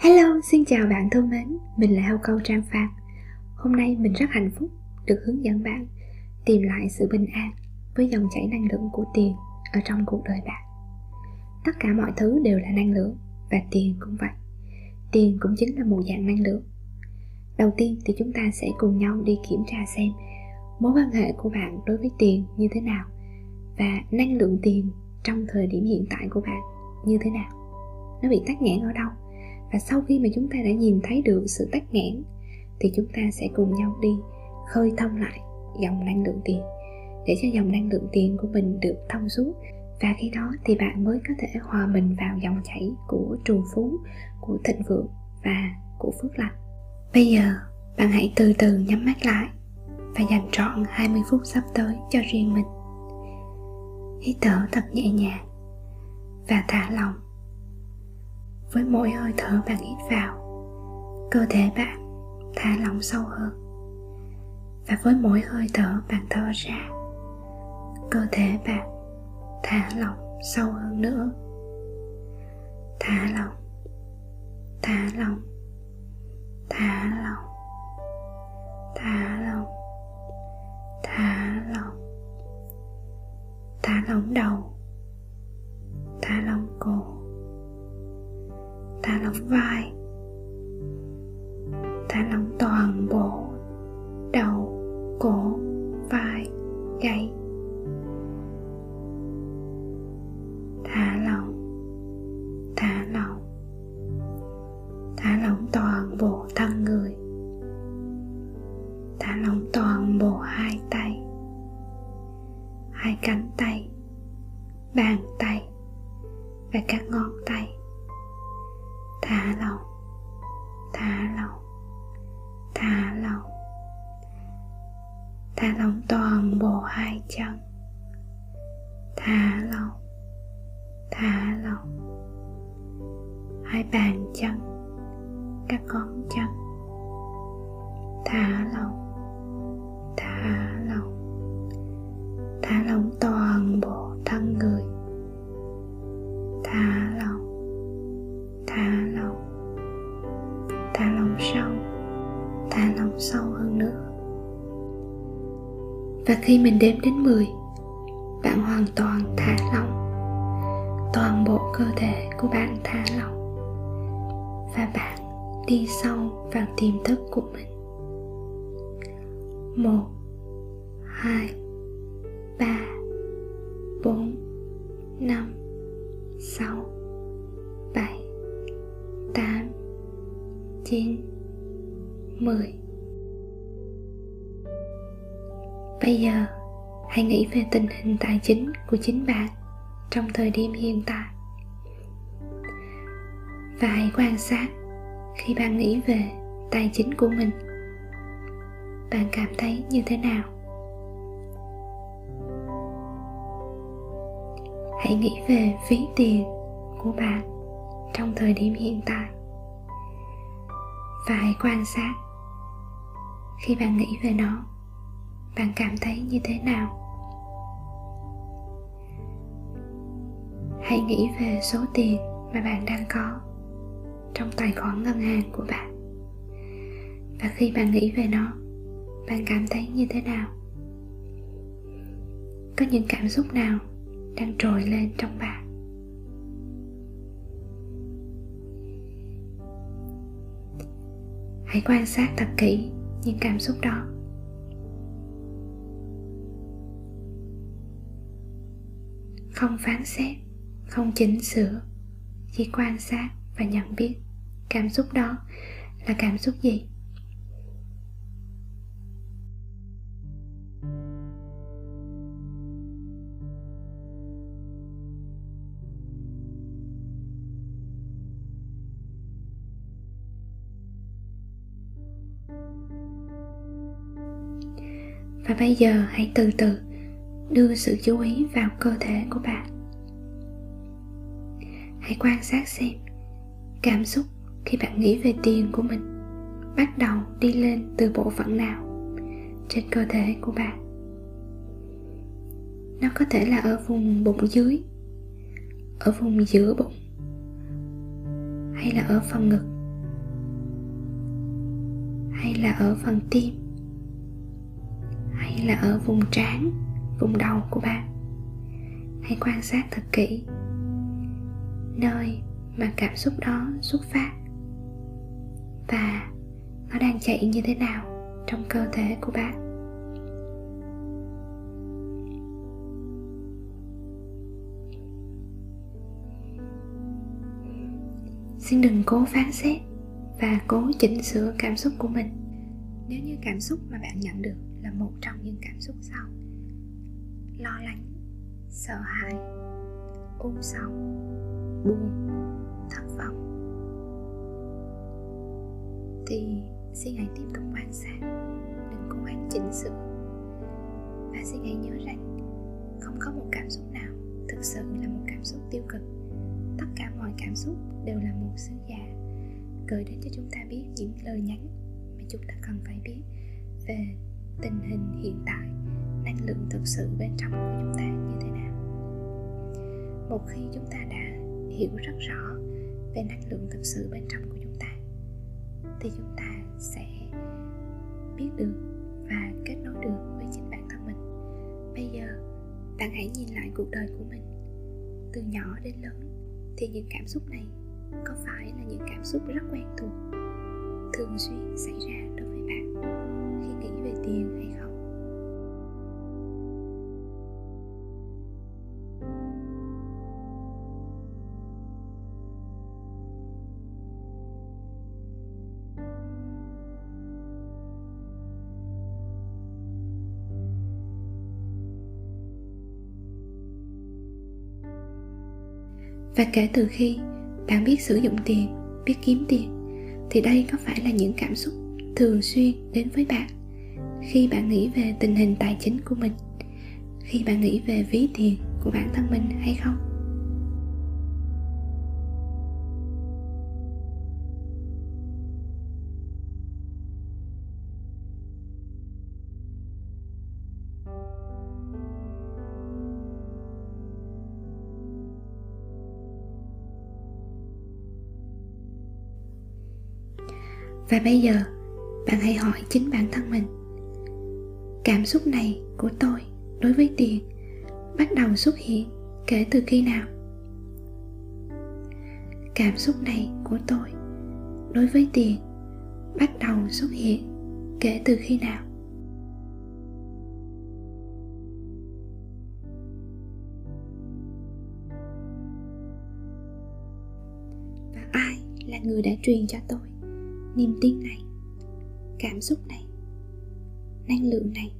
Hello, xin chào bạn thân mến, mình là Hao Câu Trang Phan. Hôm nay mình rất hạnh phúc được hướng dẫn bạn tìm lại sự bình an với dòng chảy năng lượng của tiền ở trong cuộc đời bạn. Tất cả mọi thứ đều là năng lượng và tiền cũng vậy. Tiền cũng chính là một dạng năng lượng. Đầu tiên thì chúng ta sẽ cùng nhau đi kiểm tra xem mối quan hệ của bạn đối với tiền như thế nào và năng lượng tiền trong thời điểm hiện tại của bạn như thế nào. Nó bị tắc nghẽn ở đâu? Và sau khi mà chúng ta đã nhìn thấy được sự tắc nghẽn, thì chúng ta sẽ cùng nhau đi, khơi thông lại dòng năng lượng tiền. Để cho dòng năng lượng tiền của mình được thông suốt, và khi đó thì bạn mới có thể hòa mình vào dòng chảy của trù phú, của thịnh vượng và của phước lành. Bây giờ, bạn hãy từ từ nhắm mắt lại và dành trọn 20 phút sắp tới cho riêng mình. Hít thở thật nhẹ nhàng và thả lòng với mỗi hơi thở bạn hít vào. Cơ thể bạn thả lỏng sâu hơn. Và với mỗi hơi thở bạn thở ra, cơ thể bạn thả lỏng sâu hơn nữa. Thả lỏng thả lỏng thả lỏng thả lỏng thả lỏng. Thả lỏng đầu. Thả lỏng vai. Thả lỏng toàn bộ đầu, cổ, vai, gáy. Thả lỏng thả lỏng thả lỏng toàn bộ thân người. Thả lỏng toàn bộ hai tay. Hai cánh tay, bàn tay và các ngón tay thả lỏng thả lỏng thả lỏng thả lỏng toàn bộ hai chân. Thả lỏng thả lỏng hai bàn chân. Các ngón chân. Thả lỏng thả lỏng thả lỏng toàn và khi mình đếm đến 10 bạn hoàn toàn thả lỏng. Toàn bộ cơ thể của bạn thả lỏng. Và bạn đi sâu vào tiềm thức của mình. Một, hai, ba, bốn, năm, sáu 9 10 Bây giờ, hãy nghĩ về tình hình tài chính của chính bạn trong thời điểm hiện tại. Và hãy quan sát khi bạn nghĩ về tài chính của mình, bạn cảm thấy như thế nào? Hãy nghĩ về ví tiền của bạn trong thời điểm hiện tại. Và hãy quan sát khi bạn nghĩ về nó bạn cảm thấy như thế nào? Hãy nghĩ về số tiền mà bạn đang có trong tài khoản ngân hàng của bạn. Và khi bạn nghĩ về nó, bạn cảm thấy như thế nào? Có những cảm xúc nào đang trồi lên trong bạn? Hãy quan sát thật kỹ những cảm xúc đó. Không phán xét, không chỉnh sửa, chỉ quan sát và nhận biết. Cảm xúc đó là cảm xúc gì? Và bây giờ hãy từ từ đưa sự chú ý vào cơ thể của bạn. Hãy quan sát xem cảm xúc khi bạn nghĩ về tiền của mình bắt đầu đi lên từ bộ phận nào trên cơ thể của bạn. Nó có thể là ở vùng bụng dưới, ở vùng giữa bụng, hay là ở phần ngực, hay là ở phần tim, hay là ở vùng trán vùng đầu của bạn. Hãy quan sát thật kỹ nơi mà cảm xúc đó xuất phát và nó đang chạy như thế nào trong cơ thể của bạn. Xin đừng cố phán xét và cố chỉnh sửa cảm xúc của mình. Nếu như cảm xúc mà bạn nhận được là một trong những cảm xúc sau lo lắng, sợ hãi u sầu buồn, thất vọng. Thì xin hãy tiếp tục quan sát, đừng cố gắng chỉnh sửa. Và xin hãy nhớ rằng, không có một cảm xúc nào thực sự là một cảm xúc tiêu cực. Tất cả mọi cảm xúc đều là một sứ giả gửi đến cho chúng ta biết những lời nhắn mà chúng ta cần phải biết về tình hình hiện tại năng lượng thực sự bên trong của chúng ta như thế nào. Một khi chúng ta đã hiểu rất rõ về năng lượng thực sự bên trong của chúng ta, thì chúng ta sẽ biết được và kết nối được với chính bản thân mình. Bây giờ, bạn hãy nhìn lại cuộc đời của mình, từ nhỏ đến lớn. Thì những cảm xúc này có phải là những cảm xúc rất quen thuộc thường xuyên xảy ra đối với bạn? Và kể từ khi bạn biết sử dụng tiền, biết kiếm tiền, thì đây có phải là những cảm xúc thường xuyên đến với bạn khi bạn nghĩ về tình hình tài chính của mình, khi bạn nghĩ về ví tiền của bản thân mình hay không? Và bây giờ, bạn hãy hỏi chính bản thân mình, cảm xúc này của tôi đối với tiền bắt đầu xuất hiện kể từ khi nào? Cảm xúc này của tôi đối với tiền bắt đầu xuất hiện kể từ khi nào? Và ai là người đã truyền cho tôi niềm tin này cảm xúc này năng lượng này.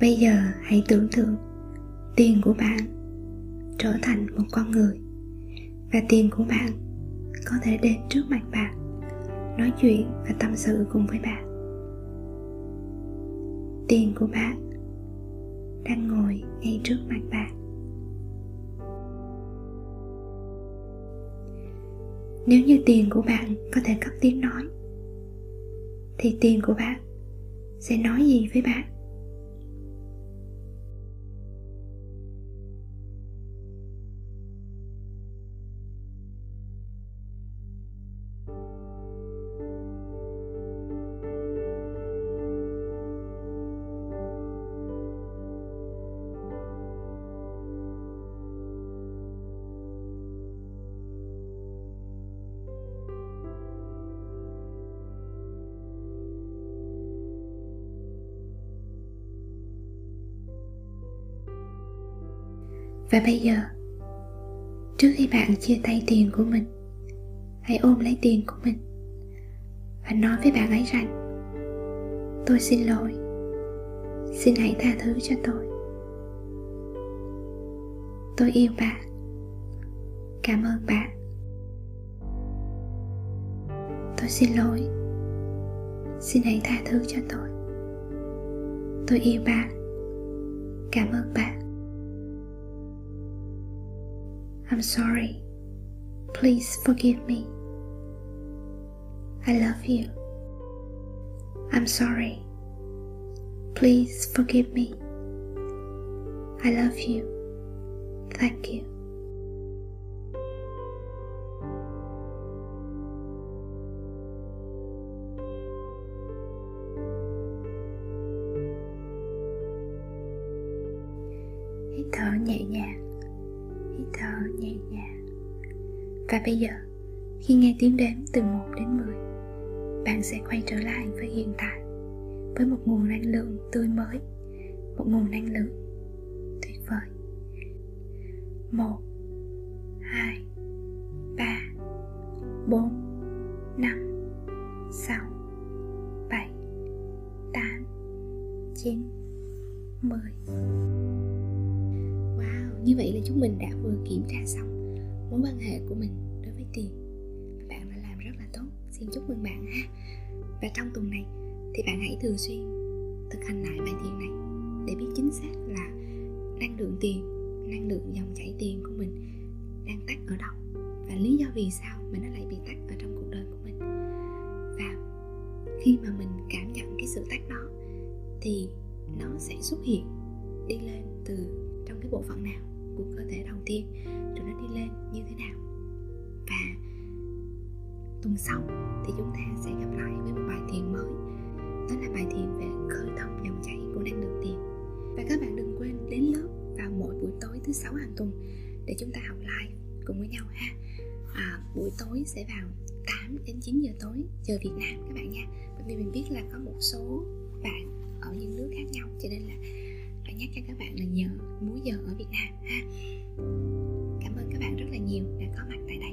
Bây giờ hãy tưởng tượng tiền của bạn trở thành một con người và tiền của bạn có thể đến trước mặt bạn nói chuyện và tâm sự cùng với bạn. Tiền của bạn đang ngồi ngay trước mặt bạn. Nếu như tiền của bạn có thể cất tiếng nói, thì tiền của bạn sẽ nói gì với bạn? Và bây giờ, trước khi bạn chia tay tiền của mình, hãy ôm lấy tiền của mình và nói với bạn ấy rằng, tôi xin lỗi. Xin hãy tha thứ cho tôi. Tôi yêu bạn. Cảm ơn bạn. Tôi xin lỗi. Xin hãy tha thứ cho tôi. Tôi yêu bạn. Cảm ơn bạn. I'm sorry. Please forgive me. I love you. I'm sorry. Please forgive me. I love you. Thank you. Hít thở nhẹ nhàng và bây giờ, khi nghe tiếng đếm từ 1 đến 10 bạn sẽ quay trở lại với hiện tại với một nguồn năng lượng tươi mới, một nguồn năng lượng tuyệt vời. Một, hai, ba, bốn, năm, sáu, bảy, tám, chín, mười. Như vậy là chúng mình đã vừa kiểm tra xong mối quan hệ của mình đối với tiền. Bạn đã làm rất là tốt. Xin chúc mừng bạn ha. Và trong tuần này thì bạn hãy thường xuyên thực hành lại bài thiền này để biết chính xác là năng lượng tiền, năng lượng dòng chảy tiền của mình đang tắt ở đâu và lý do vì sao mà nó lại bị tắt ở trong cuộc đời của mình. Và khi mà mình cảm nhận cái sự tắt đó thì nó sẽ xuất hiện, đi lên từ trong cái bộ phận nào của cơ thể đầu tiên rồi nó đi lên như thế nào. Và tuần sau thì chúng ta sẽ gặp lại với một bài thiền mới. Đó là bài thiền về khơi thông dòng chảy của năng lượng tiền. Và các bạn đừng quên đến lớp vào mỗi buổi tối thứ sáu hàng tuần để chúng ta học live cùng với nhau ha. À, buổi tối sẽ vào 8 đến 9 giờ tối giờ Việt Nam các bạn nha. Bởi vì mình biết là có một số bạn ở những nước khác nhau cho nên là và nhắc cho các bạn là nhớ múi giờ ở Việt Nam, ha. Cảm ơn các bạn rất là nhiều đã có mặt tại đây.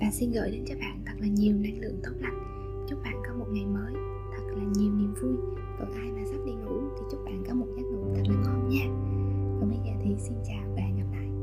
Và xin gửi đến cho bạn thật là nhiều năng lượng tốt lành. Chúc bạn có một ngày mới, thật là nhiều niềm vui. Còn ai mà sắp đi ngủ thì chúc bạn có một giấc ngủ thật là ngon nha. Còn bây giờ thì xin chào.